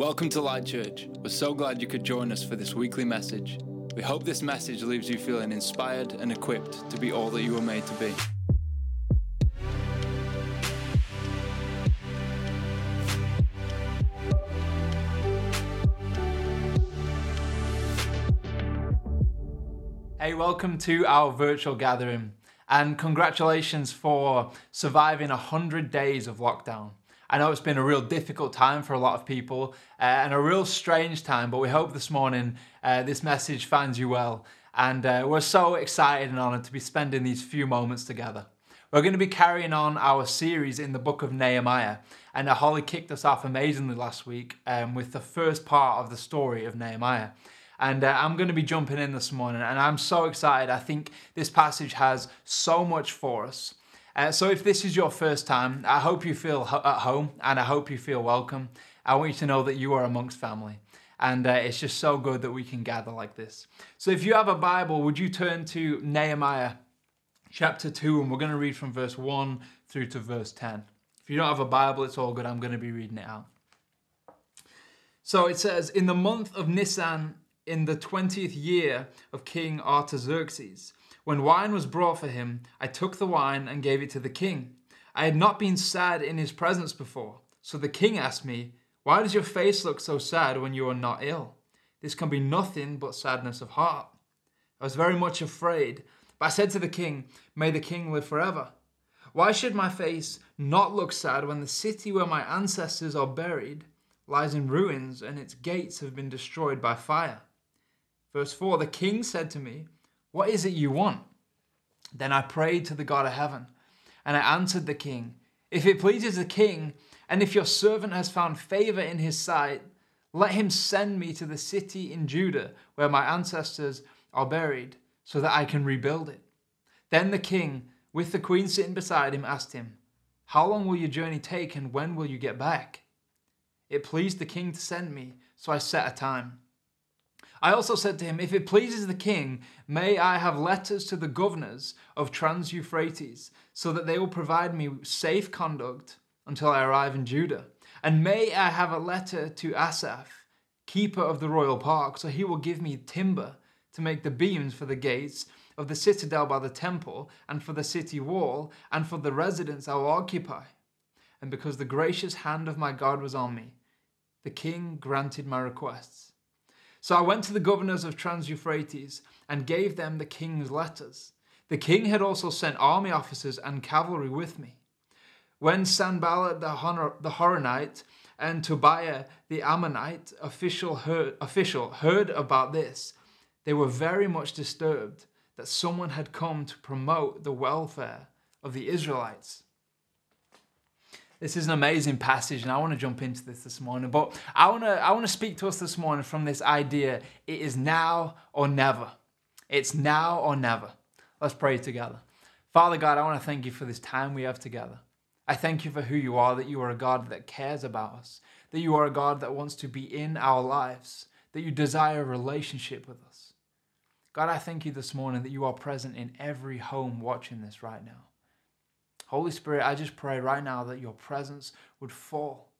Welcome to Light Church. We're so glad you could join us for this weekly message. We hope this message leaves you feeling inspired and equipped to be all that you were made to be. Hey, welcome to our virtual gathering and congratulations for surviving 100 days of lockdown. I know it's been a real difficult time for a lot of people uh, and a real strange time, but we hope this morning uh, this message finds you well. And uh, we're so excited and honored to be spending these few moments together. We're going to be carrying on our series in the book of Nehemiah. And Holly kicked us off amazingly last week um, with the first part of the story of Nehemiah. And uh, I'm going to be jumping in this morning, and I'm so excited. I think this passage has so much for us. Uh, so, if this is your first time, I hope you feel ho- at home and I hope you feel welcome. I want you to know that you are amongst family. And uh, it's just so good that we can gather like this. So, if you have a Bible, would you turn to Nehemiah chapter 2, and we're going to read from verse 1 through to verse 10. If you don't have a Bible, it's all good. I'm going to be reading it out. So it says, In the month of Nisan, in the twentieth year of King Artaxerxes. When wine was brought for him, I took the wine and gave it to the king. I had not been sad in his presence before. So the king asked me, Why does your face look so sad when you are not ill? This can be nothing but sadness of heart. I was very much afraid, but I said to the king, May the king live forever. Why should my face not look sad when the city where my ancestors are buried lies in ruins and its gates have been destroyed by fire? Verse 4 The king said to me, What is it you want? Then I prayed to the God of heaven, and I answered the king, If it pleases the king, and if your servant has found favor in his sight, let him send me to the city in Judah where my ancestors are buried, so that I can rebuild it. Then the king, with the queen sitting beside him, asked him, How long will your journey take, and when will you get back? It pleased the king to send me, so I set a time. I also said to him, If it pleases the king, may I have letters to the governors of Trans Euphrates, so that they will provide me safe conduct until I arrive in Judah. And may I have a letter to Asaph, keeper of the royal park, so he will give me timber to make the beams for the gates of the citadel by the temple, and for the city wall, and for the residence I will occupy. And because the gracious hand of my God was on me, the king granted my requests. So I went to the governors of Trans Euphrates and gave them the king's letters. The king had also sent army officers and cavalry with me. When Sanballat the, the Horonite and Tobiah the Ammonite official heard, official heard about this, they were very much disturbed that someone had come to promote the welfare of the Israelites. This is an amazing passage, and I want to jump into this this morning. But I want to I want to speak to us this morning from this idea: it is now or never. It's now or never. Let's pray together. Father God, I want to thank you for this time we have together. I thank you for who you are, that you are a God that cares about us, that you are a God that wants to be in our lives, that you desire a relationship with us. God, I thank you this morning that you are present in every home watching this right now. Holy Spirit, I just pray right now that your presence would fall,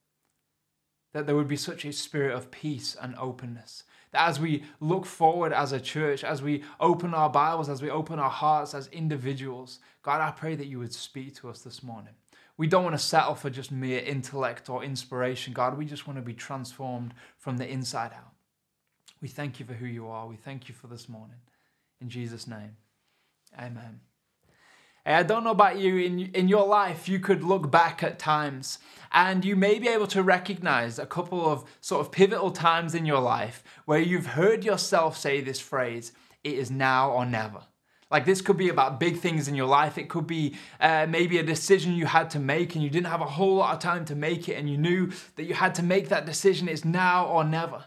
that there would be such a spirit of peace and openness. That as we look forward as a church, as we open our Bibles, as we open our hearts as individuals, God, I pray that you would speak to us this morning. We don't want to settle for just mere intellect or inspiration, God. We just want to be transformed from the inside out. We thank you for who you are. We thank you for this morning. In Jesus' name, amen. I don't know about you, in, in your life, you could look back at times and you may be able to recognize a couple of sort of pivotal times in your life where you've heard yourself say this phrase, it is now or never. Like this could be about big things in your life. It could be uh, maybe a decision you had to make and you didn't have a whole lot of time to make it and you knew that you had to make that decision. It's now or never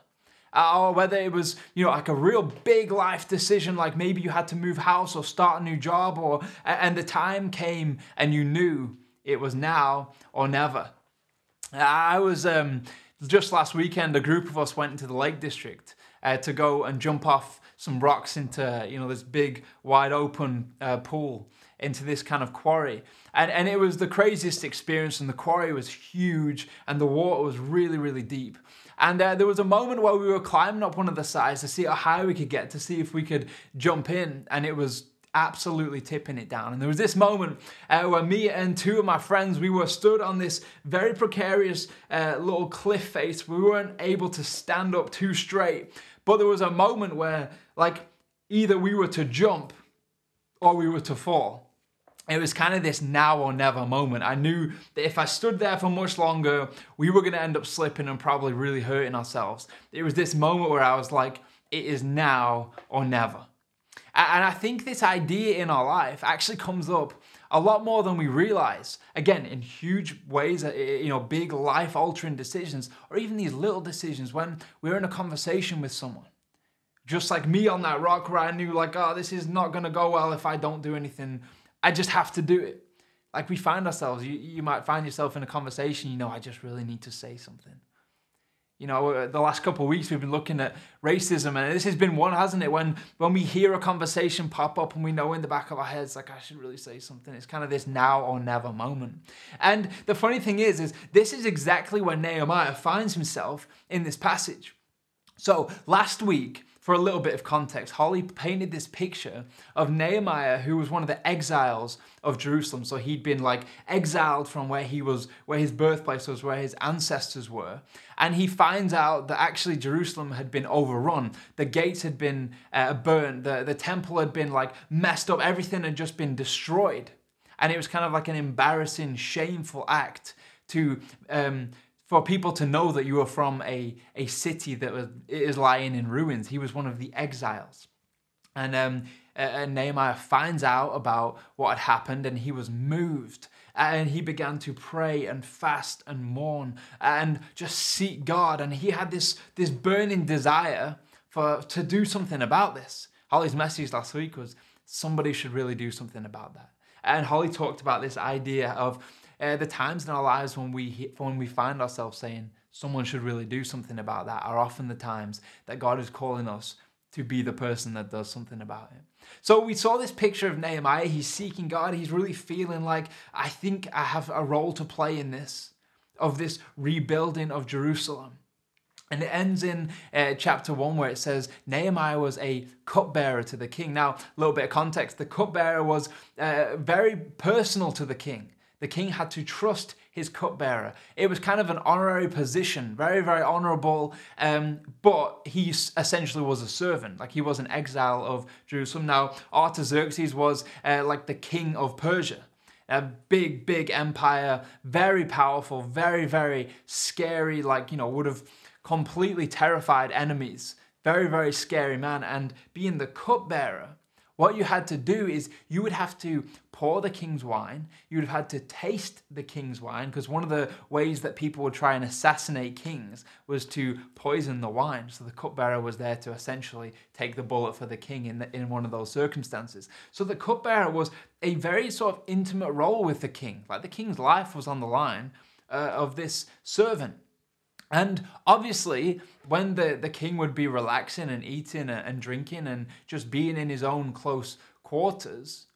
uh, or whether it was you know like a real big life decision like maybe you had to move house or start a new job or and the time came and you knew it was now or never i was um, just last weekend a group of us went into the lake district uh, to go and jump off some rocks into you know this big wide open uh, pool into this kind of quarry. And, and it was the craziest experience, and the quarry was huge, and the water was really, really deep. And uh, there was a moment where we were climbing up one of the sides to see how high we could get, to see if we could jump in. And it was absolutely tipping it down. And there was this moment uh, where me and two of my friends, we were stood on this very precarious uh, little cliff face. We weren't able to stand up too straight. But there was a moment where, like, either we were to jump or we were to fall. It was kind of this now or never moment. I knew that if I stood there for much longer, we were going to end up slipping and probably really hurting ourselves. It was this moment where I was like, it is now or never. And I think this idea in our life actually comes up a lot more than we realize. Again, in huge ways, uh, you know, big life altering decisions, or even these little decisions when we're in a conversation with someone. Just like me on that rock where I knew, like, oh, this is not going to go well if I don't do anything. I just have to do it. Like we find ourselves, you, you might find yourself in a conversation, you know, I just really need to say something. You know, uh, the last couple of weeks we've been looking at racism, and this has been one, hasn't it? When when we hear a conversation pop up and we know in the back of our heads, like I should really say something. It's kind of this now or never moment. And the funny thing is, is this is exactly where Nehemiah finds himself in this passage. So last week for a little bit of context, Holly painted this picture of Nehemiah, who was one of the exiles of Jerusalem. So he'd been like exiled from where he was, where his birthplace was, where his ancestors were. And he finds out that actually Jerusalem had been overrun. The gates had been uh, burned, the, the temple had been like messed up, everything had just been destroyed. And it was kind of like an embarrassing, shameful act to um, for people to know that you were from a, a city that was, is lying in ruins. He was one of the exiles. And, um, and Nehemiah finds out about what had happened and he was moved. And he began to pray and fast and mourn and just seek God. And he had this, this burning desire for to do something about this. Holly's message last week was somebody should really do something about that. And Holly talked about this idea of uh, the times in our lives when we when we find ourselves saying someone should really do something about that are often the times that God is calling us to be the person that does something about it. So we saw this picture of Nehemiah. He's seeking God. He's really feeling like, I think I have a role to play in this, of this rebuilding of Jerusalem. And it ends in uh, chapter one where it says Nehemiah was a cupbearer to the king. Now, a little bit of context the cupbearer was uh, very personal to the king the king had to trust his cupbearer. It was kind of an honorary position, very, very honorable, um, but he essentially was a servant. Like he was an exile of Jerusalem. Now, Artaxerxes was uh, like the king of Persia. A big, big empire, very powerful, very, very scary, like, you know, would have completely terrified enemies. Very, very scary man. And being the cupbearer, what you had to do is you would have to pour the king's wine, you would have had to taste the king's wine, because one of the ways that people would try and assassinate kings was to poison the wine. So the cupbearer was there to essentially take the bullet for the king in, the, in one of those circumstances. So the cupbearer was a very sort of intimate role with the king. Like the king's life was on the line uh, of this servant. And obviously, when the, the king would be relaxing and eating and drinking and just being in his own close quarters,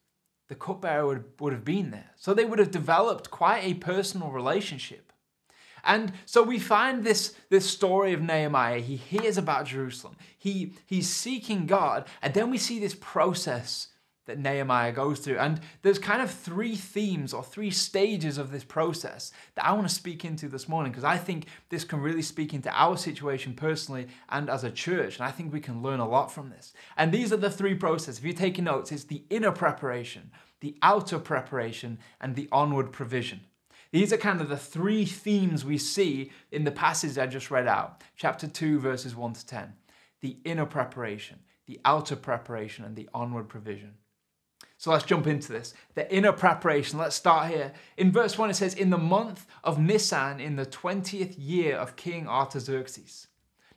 the cupbearer would, would have been there. So they would have developed quite a personal relationship. And so we find this, this story of Nehemiah. He hears about Jerusalem. He, he's seeking God. And then we see this process that Nehemiah goes through. And there's kind of three themes or three stages of this process that I want to speak into this morning because I think this can really speak into our situation personally and as a church. And I think we can learn a lot from this. And these are the three processes. If you're taking notes, it's the inner preparation, the outer preparation, and the onward provision. These are kind of the three themes we see in the passage I just read out, chapter 2, verses 1 to 10. The inner preparation, the outer preparation, and the onward provision. So let's jump into this. The inner preparation, let's start here. In verse 1, it says, In the month of Nisan, in the 20th year of King Artaxerxes.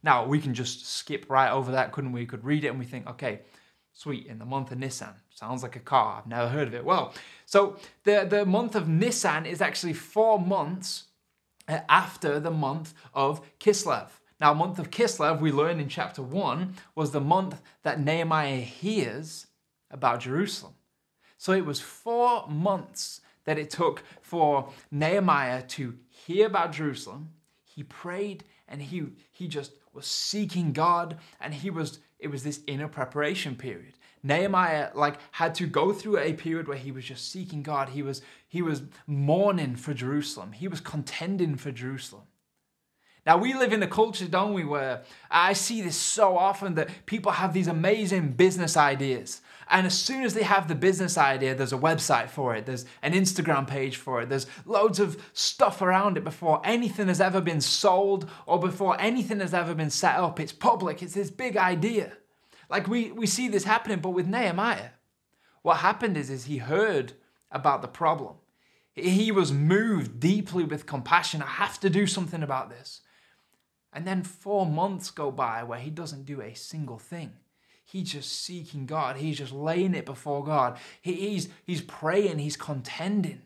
Now, we can just skip right over that, couldn't we? We could read it and we think, okay, sweet, in the month of Nisan. Sounds like a car. I've never heard of it. Well, so the, the month of Nisan is actually four months uh, after the month of Kislev. Now, month of Kislev, we learn in chapter 1, was the month that Nehemiah hears about Jerusalem. So it was four months that it took for Nehemiah to hear about Jerusalem, he prayed and he he just was seeking God and he was it was this inner preparation period. Nehemiah like had to go through a period where he was just seeking God. He was he was mourning for Jerusalem. He was contending for Jerusalem. Now we live in a culture, don't we, where I see this so often that people have these amazing business ideas. And as soon as they have the business idea, there's a website for it, there's an Instagram page for it, there's loads of stuff around it before anything has ever been sold or before anything has ever been set up. It's public, it's this big idea. Like we, we see this happening, but with Nehemiah, what happened is, is he heard about the problem. He was moved deeply with compassion. I have to do something about this. And then four months go by where he doesn't do a single thing. He's just seeking God. He's just laying it before God. He, he's, he's praying. He's contending.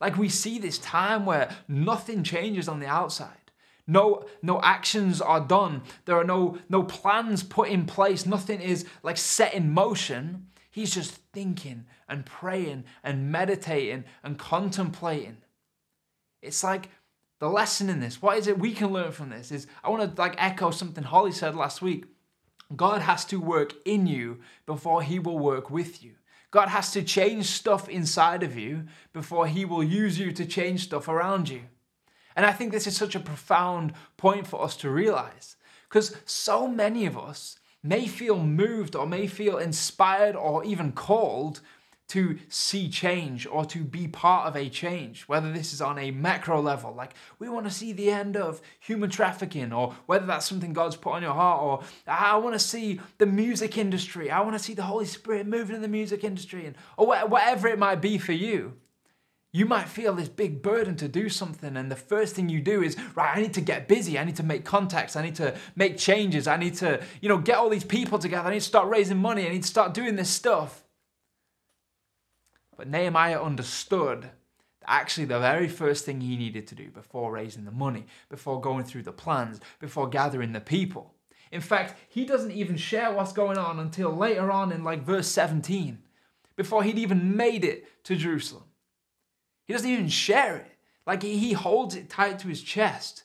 Like we see this time where nothing changes on the outside. No, no actions are done. There are no, no plans put in place. Nothing is like set in motion. He's just thinking and praying and meditating and contemplating. It's like the lesson in this, what is it we can learn from this? Is I want to like echo something Holly said last week. God has to work in you before he will work with you. God has to change stuff inside of you before he will use you to change stuff around you. And I think this is such a profound point for us to realize because so many of us may feel moved or may feel inspired or even called to see change or to be part of a change, whether this is on a macro level, like we want to see the end of human trafficking, or whether that's something God's put on your heart, or ah, I want to see the music industry, I want to see the Holy Spirit moving in the music industry, and or whatever it might be for you. You might feel this big burden to do something, and the first thing you do is, right, I need to get busy. I need to make contacts. I need to make changes. I need to, you know, get all these people together. I need to start raising money. I need to start doing this stuff. But Nehemiah understood that actually the very first thing he needed to do before raising the money, before going through the plans, before gathering the people. In fact, he doesn't even share what's going on until later on in like verse 17, before he'd even made it to Jerusalem. He doesn't even share it. Like he holds it tight to his chest.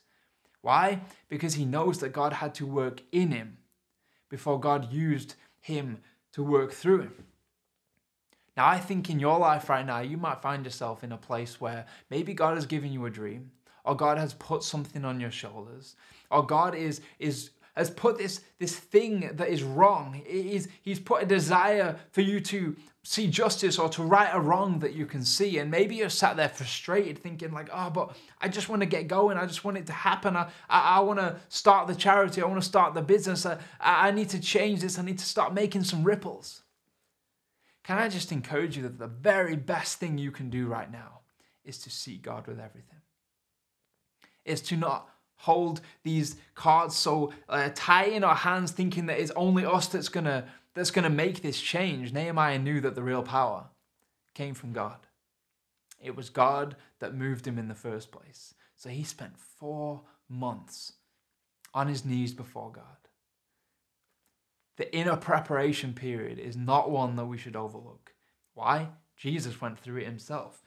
Why? Because he knows that God had to work in him before God used him to work through him. Now, I think in your life right now, you might find yourself in a place where maybe God has given you a dream, or God has put something on your shoulders, or God is is has put this this thing that is wrong. Is he's put a desire for you to see justice or to right a wrong that you can see, and maybe you're sat there frustrated, thinking like, oh, but I just want to get going. I just want it to happen. I I, I want to start the charity. I want to start the business. I, I need to change this. I need to start making some ripples. Can I just encourage you that the very best thing you can do right now is to seek God with everything? Is to not hold these cards so uh, tight in our hands, thinking that it's only us that's gonna that's gonna make this change. Nehemiah knew that the real power came from God. It was God that moved him in the first place. So he spent four months on his knees before God the inner preparation period is not one that we should overlook. Why? Jesus went through it himself.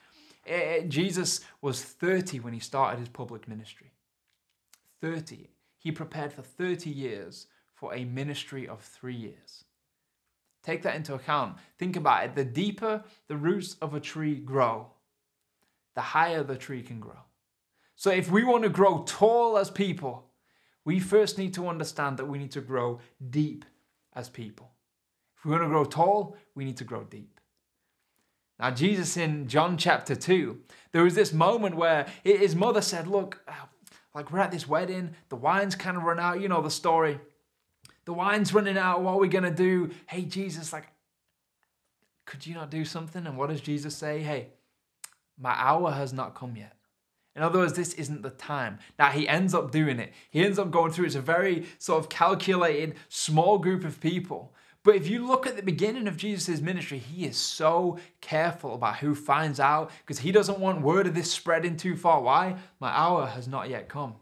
It, eh, eh, Jesus was 30 when he started his public ministry. 30. He prepared for 30 years for a ministry of three years. Take that into account. Think about it. The deeper the roots of a tree grow, the higher the tree can grow. So if we want to grow tall as people, we first need to understand that we need to grow deep as people. If we want to grow tall, we need to grow deep. Now, Jesus in John chapter 2, there was this moment where his mother said, Look, uh, like we're at this wedding, the wine's kind of run out. You know the story. The wine's running out. What are we going to do? Hey, Jesus, like, could you not do something? And what does Jesus say? Hey, my hour has not come yet. In other words, this isn't the time. Now, he ends up doing it. He ends up going through It's a very sort of calculated, small group of people. But if you look at the beginning of Jesus' ministry, he is so careful about who finds out because he doesn't want word of this spreading too far. Why? My hour has not yet come.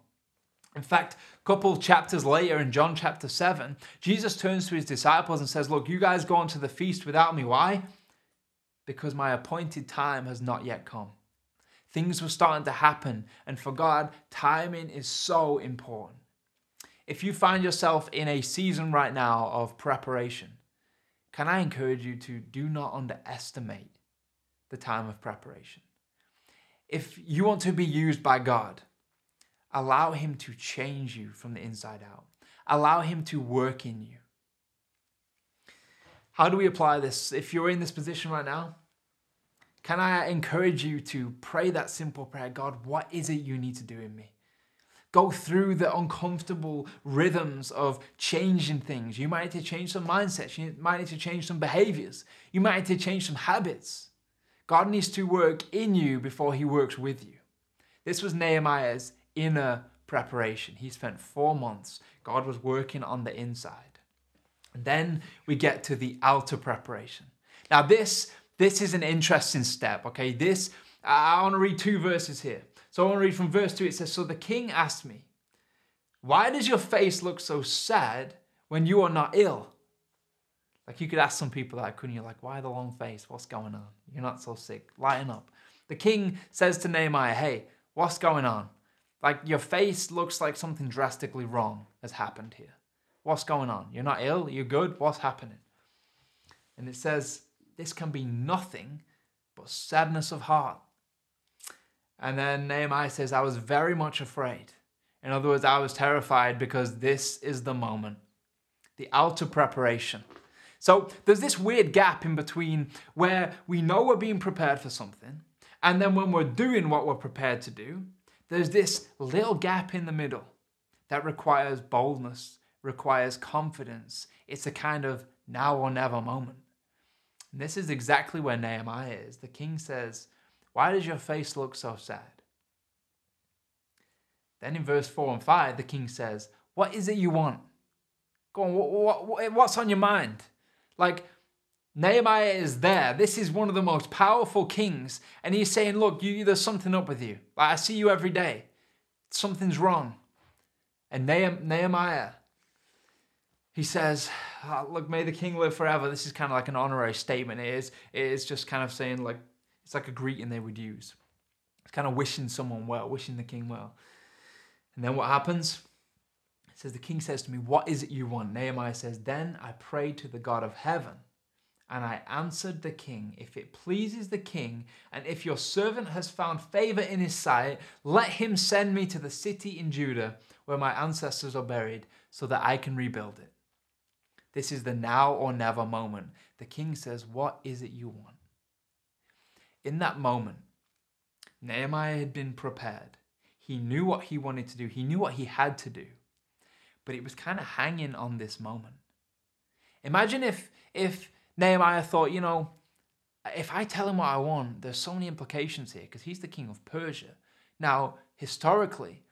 In fact, a couple chapters later in John chapter 7, Jesus turns to his disciples and says, Look, you guys go on to the feast without me. Why? Because my appointed time has not yet come. Things were starting to happen. And for God, timing is so important. If you find yourself in a season right now of preparation, can I encourage you to do not underestimate the time of preparation? If you want to be used by God, allow Him to change you from the inside out, allow Him to work in you. How do we apply this? If you're in this position right now, can I encourage you to pray that simple prayer God, what is it you need to do in me? Go through the uncomfortable rhythms of changing things. You might need to change some mindsets. You might need to change some behaviors. You might need to change some habits. God needs to work in you before he works with you. This was Nehemiah's inner preparation. He spent four months. God was working on the inside. And then we get to the outer preparation. Now, this, this is an interesting step, okay? This, I want to read two verses here. So I want to read from verse 2. It says, So the king asked me, Why does your face look so sad when you are not ill? Like you could ask some people that, couldn't you? Like, why the long face? What's going on? You're not so sick. Lighten up. The king says to Nehemiah, Hey, what's going on? Like your face looks like something drastically wrong has happened here. What's going on? You're not ill? You're good? What's happening? And it says, This can be nothing but sadness of heart. And then Nehemiah says, I was very much afraid. In other words, I was terrified because this is the moment, the outer preparation. So there's this weird gap in between where we know we're being prepared for something, and then when we're doing what we're prepared to do, there's this little gap in the middle that requires boldness, requires confidence. It's a kind of now or never moment. And this is exactly where Nehemiah is. The king says, why does your face look so sad? Then in verse 4 and 5, the king says, What is it you want? Go on, what, what, what's on your mind? Like, Nehemiah is there. This is one of the most powerful kings. And he's saying, Look, you, there's something up with you. Like, I see you every day. Something's wrong. And Nehemiah, he says, oh, Look, may the king live forever. This is kind of like an honorary statement. It is, it is just kind of saying, like, it's like a greeting they would use. It's kind of wishing someone well, wishing the king well. And then what happens? It says, The king says to me, What is it you want? Nehemiah says, Then I prayed to the God of heaven. And I answered the king, If it pleases the king, and if your servant has found favor in his sight, let him send me to the city in Judah where my ancestors are buried, so that I can rebuild it. This is the now or never moment. The king says, What is it you want? In that moment, Nehemiah had been prepared. He knew what he wanted to do, he knew what he had to do, but it was kind of hanging on this moment. Imagine if, if Nehemiah thought, you know, if I tell him what I want, there's so many implications here because he's the king of Persia. Now, historically,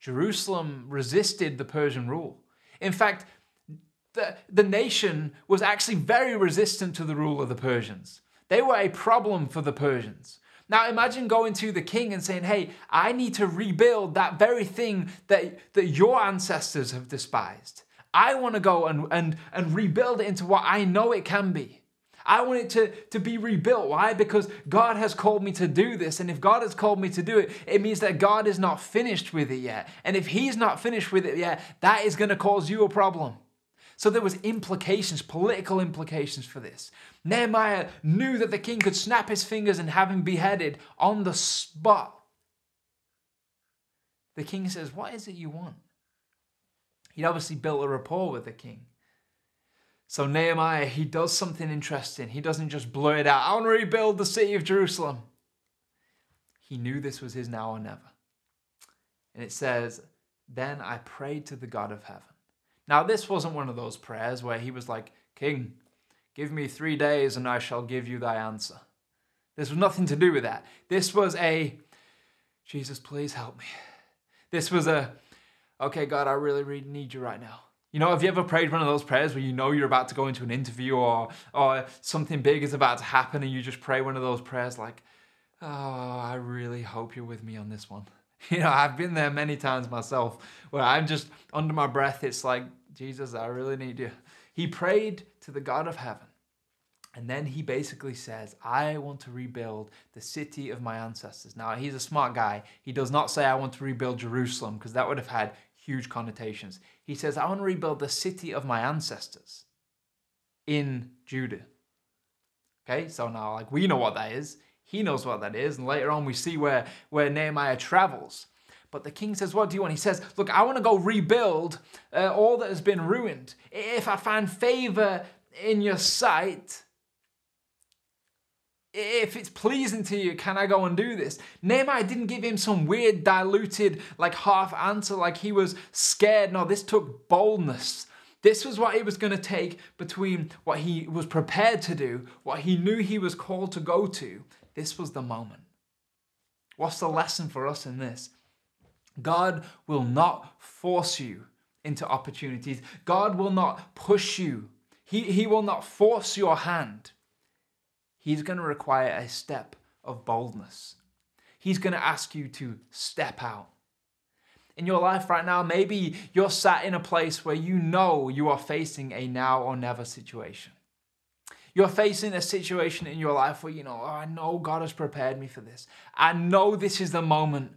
Jerusalem resisted the Persian rule. In fact, the, the nation was actually very resistant to the rule of the Persians. They were a problem for the Persians. Now imagine going to the king and saying, Hey, I need to rebuild that very thing that, that your ancestors have despised. I want to go and, and, and rebuild it into what I know it can be. I want it to, to be rebuilt. Why? Because God has called me to do this. And if God has called me to do it, it means that God is not finished with it yet. And if He's not finished with it yet, that is going to cause you a problem. So there was implications, political implications for this. Nehemiah knew that the king could snap his fingers and have him beheaded on the spot. The king says, What is it you want? He'd obviously built a rapport with the king. So Nehemiah, he does something interesting. He doesn't just blurt it out, I want to rebuild the city of Jerusalem. He knew this was his now or never. And it says, Then I prayed to the God of heaven. Now, this wasn't one of those prayers where he was like, King, give me three days and I shall give you thy answer. This was nothing to do with that. This was a, Jesus, please help me. This was a, okay, God, I really, really need you right now. You know, have you ever prayed one of those prayers where you know you're about to go into an interview or, or something big is about to happen and you just pray one of those prayers like, oh, I really hope you're with me on this one. You know, I've been there many times myself where I'm just under my breath. It's like, Jesus, I really need you. He prayed to the God of heaven. And then he basically says, I want to rebuild the city of my ancestors. Now, he's a smart guy. He does not say, I want to rebuild Jerusalem, because that would have had huge connotations. He says, I want to rebuild the city of my ancestors in Judah. Okay, so now, like, we know what that is. He knows what that is. And later on, we see where, where Nehemiah travels. But the king says, What do you want? He says, Look, I want to go rebuild uh, all that has been ruined. If I find favor in your sight, if it's pleasing to you, can I go and do this? Nehemiah didn't give him some weird, diluted, like half answer, like he was scared. No, this took boldness. This was what it was going to take between what he was prepared to do, what he knew he was called to go to. This was the moment. What's the lesson for us in this? God will not force you into opportunities. God will not push you. He, he will not force your hand. He's going to require a step of boldness. He's going to ask you to step out. In your life right now, maybe you're sat in a place where you know you are facing a now or never situation. You're facing a situation in your life where you know, oh, I know God has prepared me for this. I know this is the moment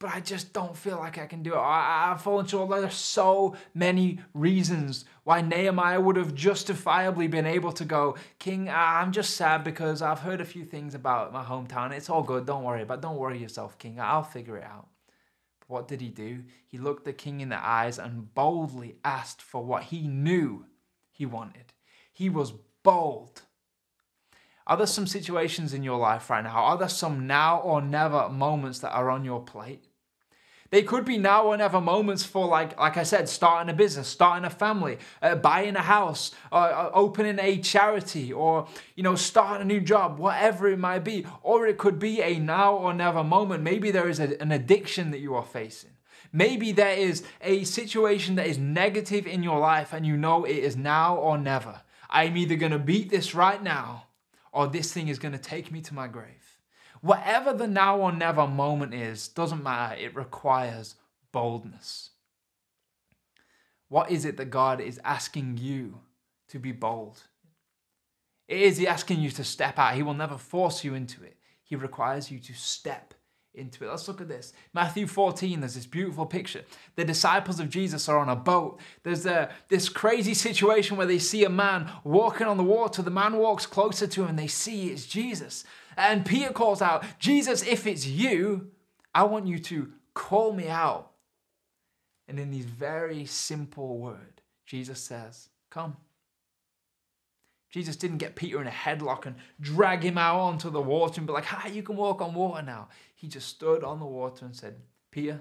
but I just don't feel like I can do it. I, I've fallen short. There's so many reasons why Nehemiah would have justifiably been able to go, King, I'm just sad because I've heard a few things about my hometown. It's all good. Don't worry about. Don't worry yourself, King. I'll figure it out. But what did he do? He looked the king in the eyes and boldly asked for what he knew he wanted. He was bold. Are there some situations in your life right now? Are there some now or never moments that are on your plate? They could be now or never moments for, like, like I said, starting a business, starting a family, uh, buying a house, uh, opening a charity, or you know, starting a new job, whatever it might be. Or it could be a now or never moment. Maybe there is a, an addiction that you are facing. Maybe there is a situation that is negative in your life, and you know it is now or never. I'm either going to beat this right now, or this thing is going to take me to my grave. Whatever the now or never moment is, doesn't matter. It requires boldness. What is it that God is asking you to be bold? Is He asking you to step out? He will never force you into it. He requires you to step into it. Let's look at this. Matthew 14, there's this beautiful picture. The disciples of Jesus are on a boat. There's a, this crazy situation where they see a man walking on the water. The man walks closer to him and they see it's Jesus. And Peter calls out, Jesus, if it's you, I want you to call me out. And in these very simple words, Jesus says, Come. Jesus didn't get Peter in a headlock and drag him out onto the water and be like, Hi, you can walk on water now. He just stood on the water and said, Peter,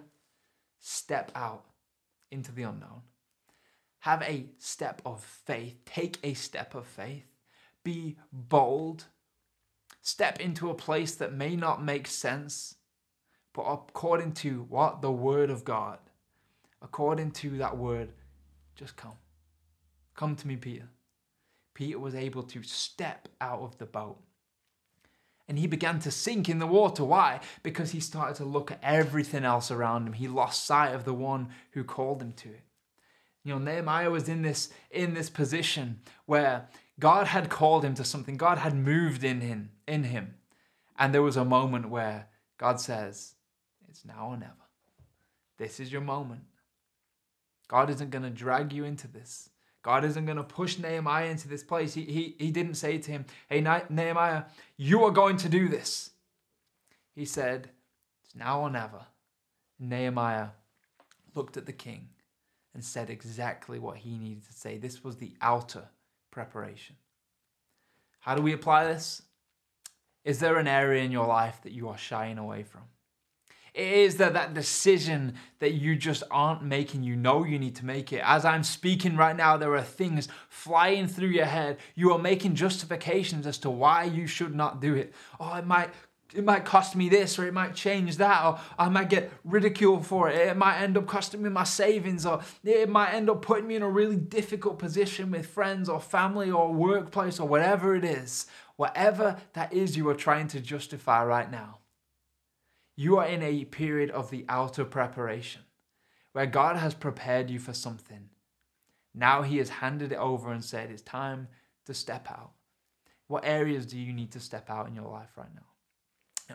step out into the unknown. Have a step of faith. Take a step of faith. Be bold step into a place that may not make sense, but according to what? The Word of God. According to that word, just come. Come to me, Peter. Peter was able to step out of the boat. And he began to sink in the water. Why? Because he started to look at everything else around him. He lost sight of the one who called him to it. You know, Nehemiah was in this in this position where God had called him to something. God had moved in him, in him. And there was a moment where God says, It's now or never. This is your moment. God isn't going to drag you into this. God isn't going to push Nehemiah into this place. He, he, he didn't say to him, Hey, Nehemiah, you are going to do this. He said, It's now or never. Nehemiah looked at the king and said exactly what he needed to say. This was the outer preparation. How do we apply this? Is there an area in your life that you are shying away from? Is there that decision that you just aren't making? You know you need to make it. As I'm speaking right now, there are things flying through your head. You are making justifications as to why you should not do it. Oh, it might it might cost me this or it might change that or I might get ridiculed for it. It might end up costing me my savings or it might end up putting me in a really difficult position with friends or family or workplace or whatever it is. Whatever that is you are trying to justify right now. You are in a period of the outer preparation where God has prepared you for something. Now he has handed it over and said it's time to step out. What areas do you need to step out in your life right now?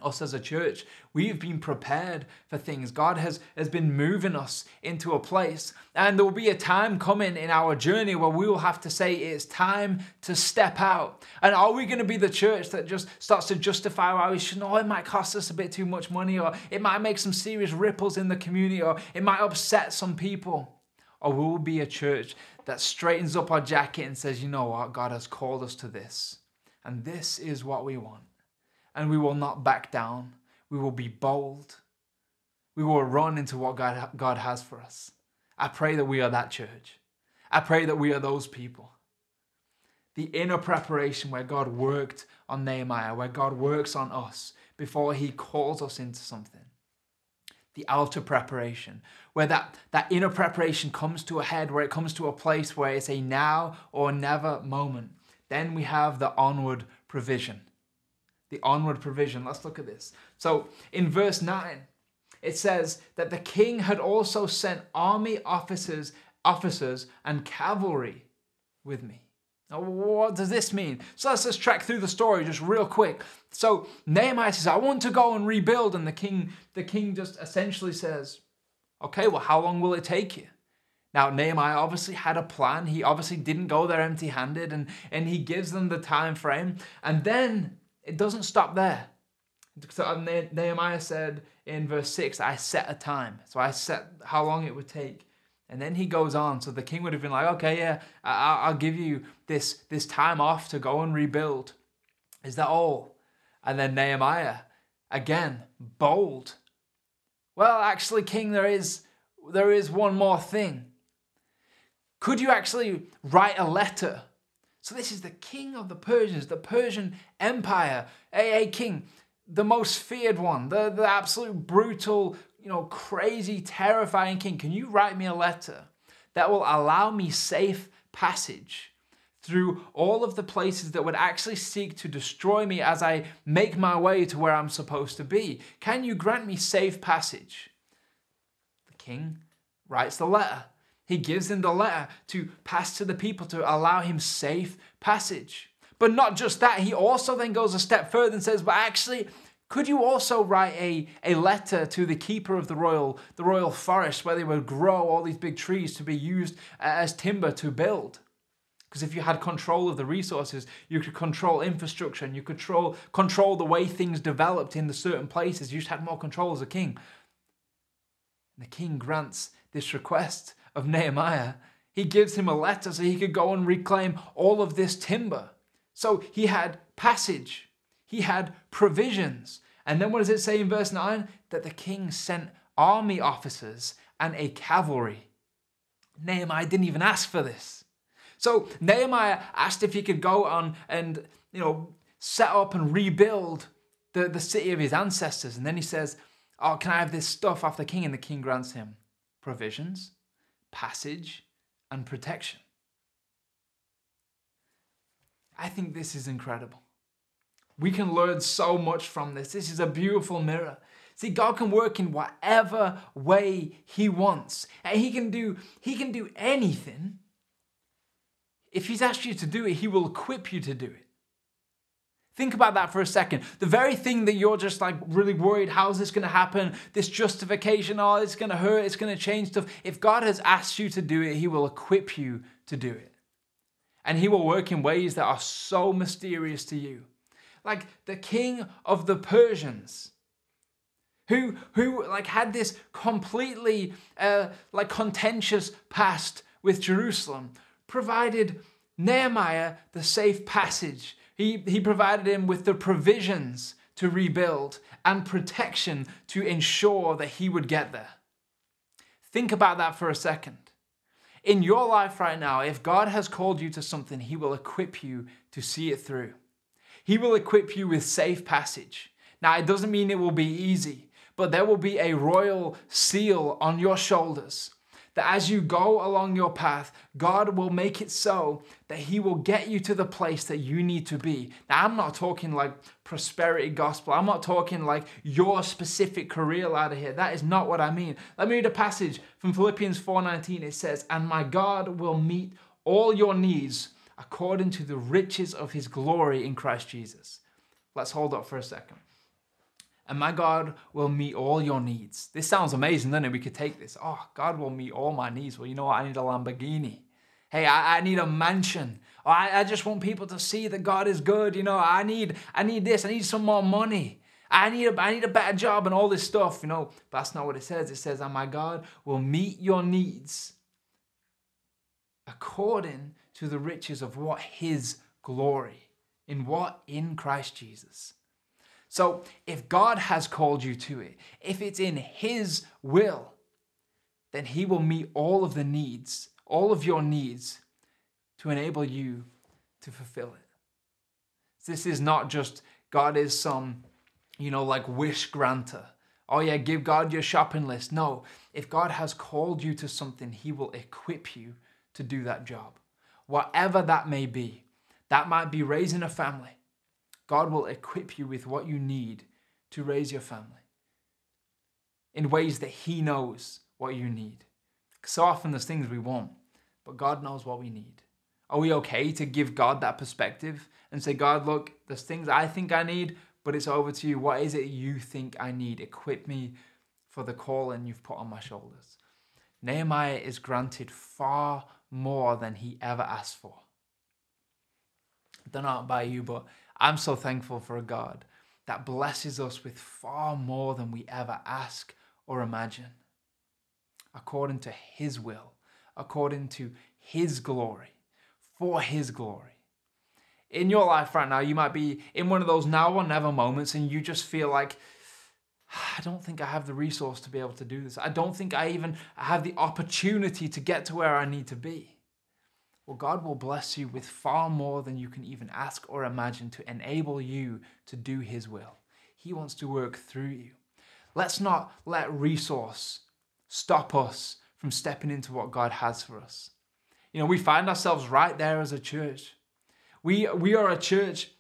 Us as a church, we've been prepared for things. God has, has been moving us into a place. And there will be a time coming in our journey where we will have to say it's time to step out. And are we going to be the church that just starts to justify why we should? Oh, it might cost us a bit too much money, or it might make some serious ripples in the community, or it might upset some people. Or we will be a church that straightens up our jacket and says, you know what, God has called us to this. And this is what we want and we will not back down. We will be bold. We will run into what God, God has for us. I pray that we are that church. I pray that we are those people. The inner preparation where God worked on Nehemiah, where God works on us before he calls us into something. The outer preparation, where that, that inner preparation comes to a head, where it comes to a place where it's a now or never moment. Then we have the onward provision the onward provision. Let's look at this. So in verse 9, it says that the king had also sent army officers, officers and cavalry with me. Now, what does this mean? So let's just track through the story just real quick. So Nehemiah says, I want to go and rebuild. And the king, the king just essentially says, Okay, well, how long will it take you? Now, Nehemiah obviously had a plan. He obviously didn't go there empty handed, and, and he gives them the time frame. And then it doesn't stop there. So uh, Nehemiah said in verse 6, I set a time. So I set how long it would take. And then he goes on. So the king would have been like, okay, yeah, I'll give you this, this time off to go and rebuild. Is that all? And then Nehemiah, again, bold. Well, actually, king, there is, there is one more thing. Could you actually write a letter so this is the king of the Persians, the Persian Empire, a, a king, the most feared one, the, the absolute brutal, you know, crazy, terrifying king. Can you write me a letter that will allow me safe passage through all of the places that would actually seek to destroy me as I make my way to where I'm supposed to be? Can you grant me safe passage? The king writes the letter. He gives him the letter to pass to the people to allow him safe passage. But not just that, he also then goes a step further and says, But actually, could you also write a, a letter to the keeper of the royal, the royal forest where they would grow all these big trees to be used uh, as timber to build? Because if you had control of the resources, you could control infrastructure and you could control, control the way things developed in the certain places. You just had more control as a king. And the king grants this request of Nehemiah, he gives him a letter so he could go and reclaim all of this timber. So he had passage, he had provisions. And then what does it say in verse 9? That the king sent army officers and a cavalry. Nehemiah didn't even ask for this. So Nehemiah asked if he could go on and, you know, set up and rebuild the, the city of his ancestors. And then he says, Oh, can I have this stuff off the king? And the king grants him provisions, passage, and protection. I think this is incredible. We can learn so much from this. This is a beautiful mirror. See, God can work in whatever way He wants. And He can do, He can do anything. If He's asked you to do it, He will equip you to do it. Think about that for a second. The very thing that you're just like really worried, how's this going to happen? This justification, oh, it's going to hurt, it's going to change stuff. If God has asked you to do it, He will equip you to do it. And He will work in ways that are so mysterious to you. Like the king of the Persians. Who, who like had this completely uh, like contentious past with Jerusalem, provided Nehemiah the safe passage he, he provided him with the provisions to rebuild and protection to ensure that he would get there. Think about that for a second. In your life right now, if God has called you to something, He will equip you to see it through. He will equip you with safe passage. Now, it doesn't mean it will be easy, but there will be a royal seal on your shoulders that as you go along your path, God will make it so that He will get you to the place that you need to be. Now, I'm not talking like prosperity gospel. I'm not talking like your specific career ladder here. That is not what I mean. Let me read a passage from Philippians 4:19. It says, "And my God will meet all your needs according to the riches of his glory in Christ Jesus. Let's hold up for a second. And my God will meet all your needs. This sounds amazing, doesn't it? We could take this. Oh, God will meet all my needs. Well, you know what? I need a Lamborghini. Hey, I, I need a mansion. Oh, I, I just want people to see that God is good. You know, I need I need this. I need some more money. I need a, I need a better job and all this stuff, you know. But that's not what it says. It says, and my God will meet your needs according to the riches of what his glory. In what? In Christ Jesus. So if God has called you to it, if it's in his will, then he will meet all of the needs, all of your needs to enable you to fulfill it. This is not just God is some you know, like wish granter. Oh, yeah, give God your shopping list. No, if God has called you to something, He will equip you to do that job. Whatever that may be, that might be raising a family. God will equip you with what you need to raise your family in ways that He knows what you need. So often there's things we want, but God knows what we need. Are we okay to give God that perspective and say, God, look, there's things I think I need, but it's over to you. What is it you think I need? Equip me for the calling you've put on my shoulders. Nehemiah is granted far more than he ever asked for. I don't know about you, but I'm so thankful for a God that blesses us with far more than we ever ask or imagine, according to his will, according to his glory, for his glory in your life right now, you might be in one of those now or never moments and you just feel like, ah, I don't think I have the resource to be able to do this. I don't think I even have the opportunity to get to where I need to be. Well, God will bless you with far more than you can even ask or imagine to enable you to do His will. He wants to work through you. Let's not let resource stop us from stepping into what God has for us. You know, we find ourselves right there as a church. We, we are a church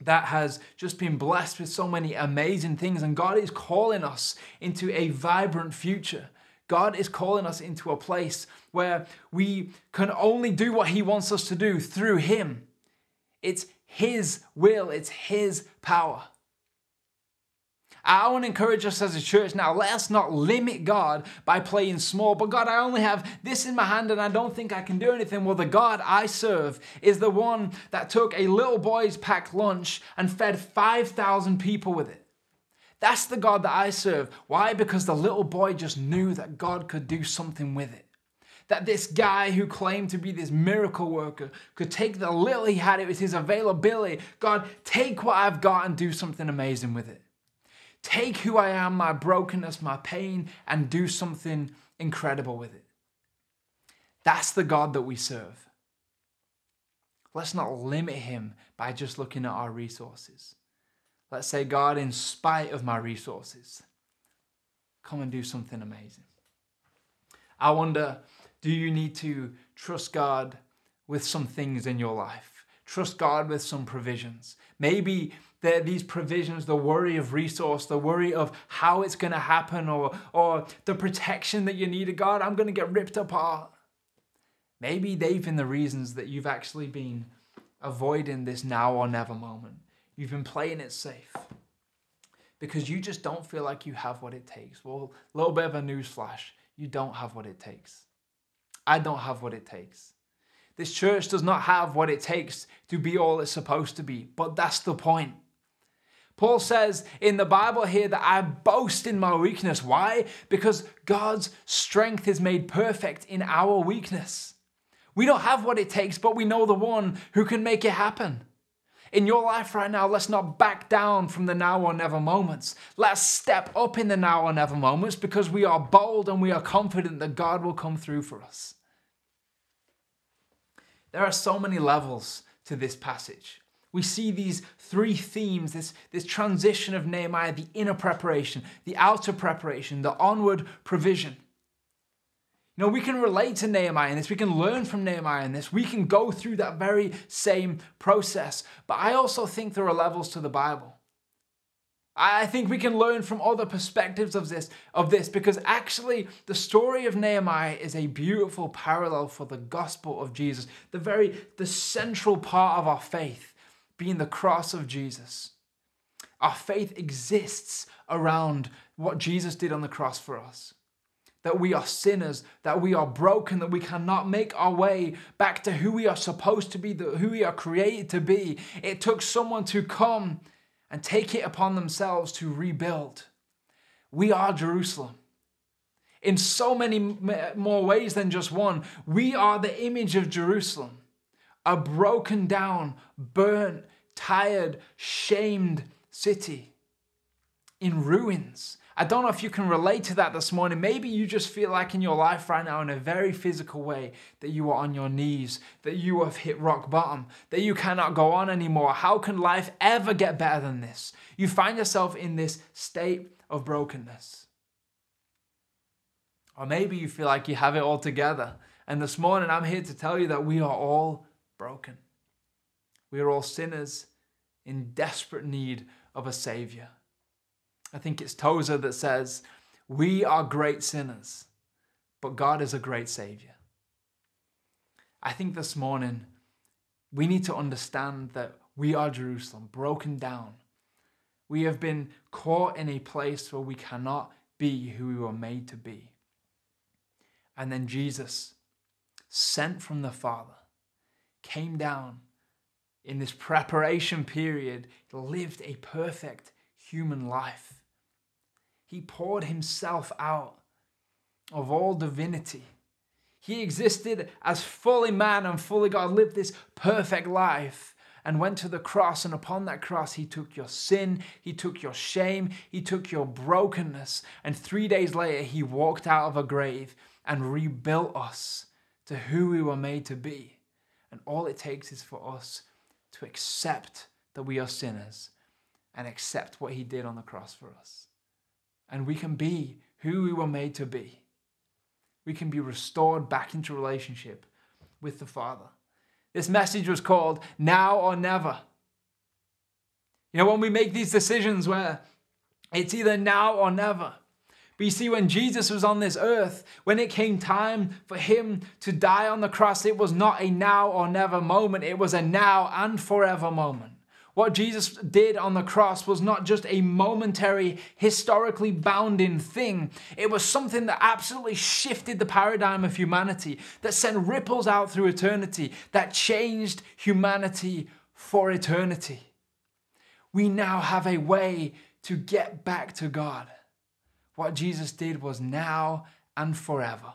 that has just been blessed with so many amazing things, and God is calling us into a vibrant future. God is calling us into a place where we can only do what He wants us to do through Him. It's His will, it's His power. I want to encourage us as a church now, let us not limit God by playing small. But God, I only have this in my hand and I don't think I can do anything. Well, the God I serve is the one that took a little boy's packed lunch and fed 5,000 people with it. That's the God that I serve. Why? Because the little boy just knew that God could do something with it. That this guy who claimed to be this miracle worker could take the little he had, it was his availability. God, take what I've got and do something amazing with it take who I am, my brokenness, my pain, and do something incredible with it. That's the God that we serve. Let's not limit him by just looking at our resources. Let's say, God, in spite of my resources, come and do something amazing. I wonder do you need to trust God with some things in your life? Trust God with some provisions. Maybe the, these provisions, the worry of resource, the worry of how it's going to happen, or, or the protection that you need of God, I'm going to get ripped apart. Maybe they've been the reasons that you've actually been avoiding this now or never moment. You've been playing it safe because you just don't feel like you have what it takes. Well, a little bit of a news flash you don't have what it takes. I don't have what it takes. This church does not have what it takes to be all it's supposed to be, but that's the point. Paul says in the Bible here that I boast in my weakness. Why? Because God's strength is made perfect in our weakness. We don't have what it takes, but we know the one who can make it happen. In your life right now, let's not back down from the now or never moments. Let's step up in the now or never moments because we are bold and we are confident that God will come through for us. There are so many levels to this passage we see these three themes this, this transition of Nehemiah the inner preparation, the outer preparation, the onward provision. You know, we can relate to Nehemiah in this, we can learn from Nehemiah in this, we can go through that very same process. But I also think there are levels to the Bible. I think we can learn from other perspectives of this, of this because actually the story of Nehemiah is a beautiful parallel for the gospel of Jesus, the very the central part of our faith being the cross of Jesus. Our faith exists around what Jesus did on the cross for us. That we are sinners, that we are broken, that we cannot make our way back to who we are supposed to be, who we are created to be. It took someone to come and take it upon themselves to rebuild. We are Jerusalem. In so many more ways than just one, we are the image of Jerusalem. A broken down, burnt, tired, shamed city in ruins I don't know if you can relate to that this morning. Maybe you just feel like in your life right now, in a very physical way, that you are on your knees, that you have hit rock bottom, that you cannot go on anymore. How can life ever get better than this? You find yourself in this state of brokenness. Or maybe you feel like you have it all together. And this morning, I'm here to tell you that we are all broken. We are all sinners in desperate need of a Savior. I think it's Tozer that says, We are great sinners, but God is a great Savior. I think this morning we need to understand that we are Jerusalem, broken down. We have been caught in a place where we cannot be who we were made to be. And then Jesus, sent from the Father, came down in this preparation period, lived a perfect human life he poured himself out of all divinity. He existed as fully man and fully God, lived this perfect life and went to the cross. And upon that cross, he took your sin, he took your shame, he took your brokenness. And three days later, he walked out of a grave and rebuilt us to who we were made to be. And all it takes is for us to accept that we are sinners and accept what he did on the cross for us and we can be who we were made to be. We can be restored back into relationship with the Father. This message was called Now or Never. You know, when we make these decisions where it's either now or never. But you see, when Jesus was on this earth, when it came time for him to die on the cross, it was not a now or never moment, it was a now and forever moment. What Jesus did on the cross was not just a momentary, historically bounding thing. It was something that absolutely shifted the paradigm of humanity, that sent ripples out through eternity, that changed humanity for eternity. We now have a way to get back to God. What Jesus did was now and forever.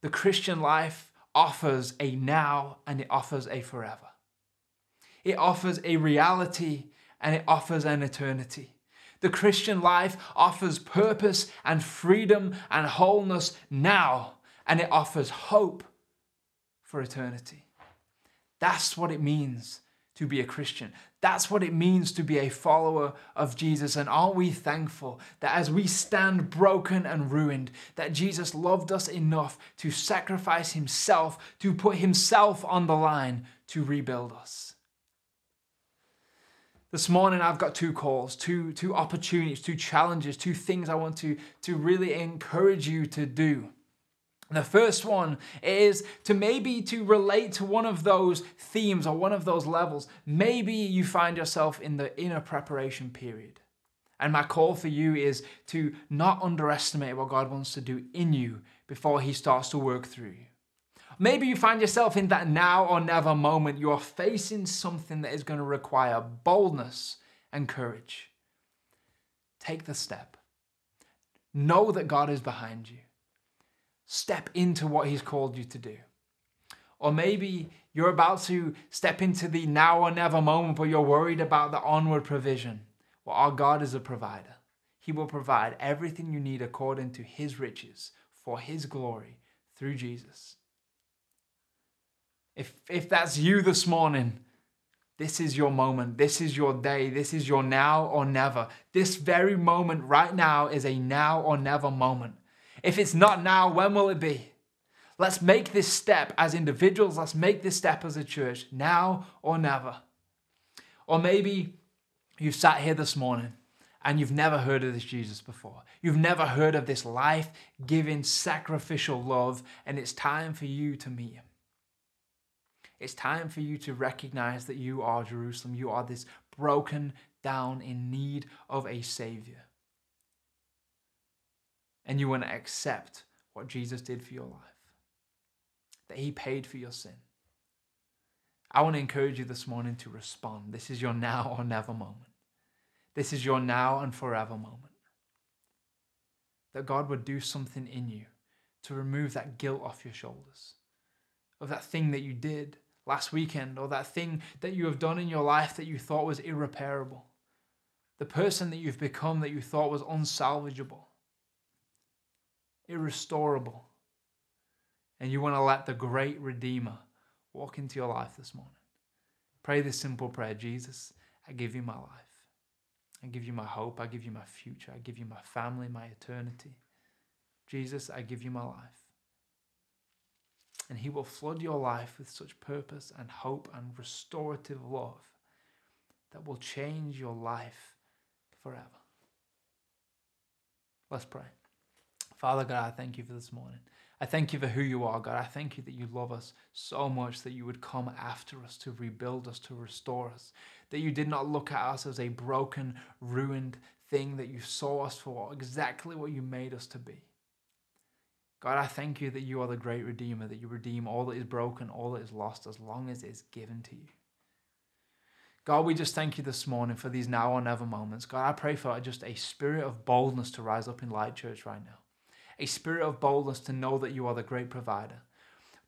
The Christian life offers a now and it offers a forever. It offers a reality and it offers an eternity. The Christian life offers purpose and freedom and wholeness now, and it offers hope for eternity. That's what it means to be a Christian. That's what it means to be a follower of Jesus. And aren't we thankful that as we stand broken and ruined, that Jesus loved us enough to sacrifice himself, to put himself on the line to rebuild us? This morning, I've got two calls, two, two opportunities, two challenges, two things I want to, to really encourage you to do. The first one is to maybe to relate to one of those themes or one of those levels. Maybe you find yourself in the inner preparation period. And my call for you is to not underestimate what God wants to do in you before He starts to work through you. Maybe you find yourself in that now or never moment. You are facing something that is going to require boldness and courage. Take the step. Know that God is behind you. Step into what He's called you to do. Or maybe you're about to step into the now or never moment, but you're worried about the onward provision. Well, our God is a provider. He will provide everything you need according to His riches for His glory through Jesus. If, if that's you this morning, this is your moment. This is your day. This is your now or never. This very moment right now is a now or never moment. If it's not now, when will it be? Let's make this step as individuals. Let's make this step as a church now or never. Or maybe you've sat here this morning and you've never heard of this Jesus before. You've never heard of this life giving, sacrificial love, and it's time for you to meet him. It's time for you to recognize that you are Jerusalem. You are this broken down in need of a Savior. And you want to accept what Jesus did for your life, that He paid for your sin. I want to encourage you this morning to respond. This is your now or never moment. This is your now and forever moment. That God would do something in you to remove that guilt off your shoulders of that thing that you did last weekend or that thing that you have done in your life that you thought was irreparable. The person that you've become that you thought was unsalvageable, irrestorable. And you want to let the great Redeemer walk into your life this morning. Pray this simple prayer Jesus, I give you my life. I give you my hope. I give you my future. I give you my family, my eternity. Jesus, I give you my life and He will flood your life with such purpose and hope and restorative love that will change your life forever. Let's pray. Father God, I thank you for this morning. I thank you for who you are, God. I thank you that you love us so much that you would come after us to rebuild us, to restore us. That you did not look at us as a broken, ruined thing, that you saw us for exactly what you made us to be. God, I thank you that you are the great Redeemer, that you redeem all that is broken, all that is lost, as long as it is given to you. God, we just thank you this morning for these now or never moments. God, I pray for just a spirit of boldness to rise up in Light Church right now. A spirit of boldness to know that you are the great provider,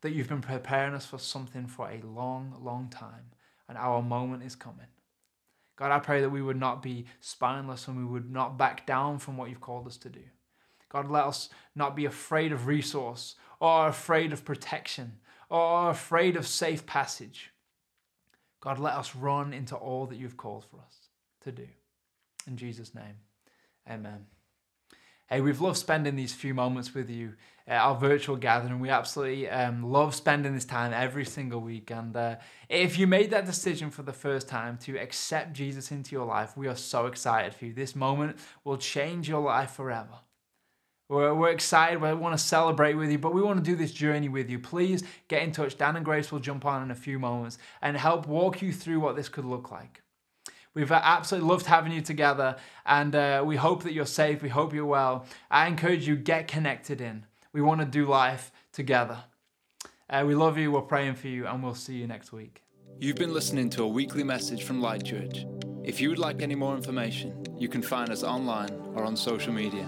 that you've been preparing us for something for a long, long time, and our moment is coming. God, I pray that we would not be spineless and we would not back down from what you've called us to do. God, let us not be afraid of resource or afraid of protection or afraid of safe passage. God, let us run into all that you've called for us to do. In Jesus' name, amen. Hey, we've loved spending these few moments with you at our virtual gathering. We absolutely um, love spending this time every single week. And uh, if you made that decision for the first time to accept Jesus into your life, we are so excited for you. This moment will change your life forever. We're, we're excited. We want to celebrate with you, but we want to do this journey with you. Please get in touch. Dan and Grace will jump on in a few moments and help walk you through what this could look like. We've absolutely loved having you together, and uh, we hope that you're safe. We hope you're well. I encourage you get connected in. We want to do life together. Uh, we love you. We're praying for you, and we'll see you next week. You've been listening to a weekly message from Light Church. If you would like any more information, you can find us online or on social media.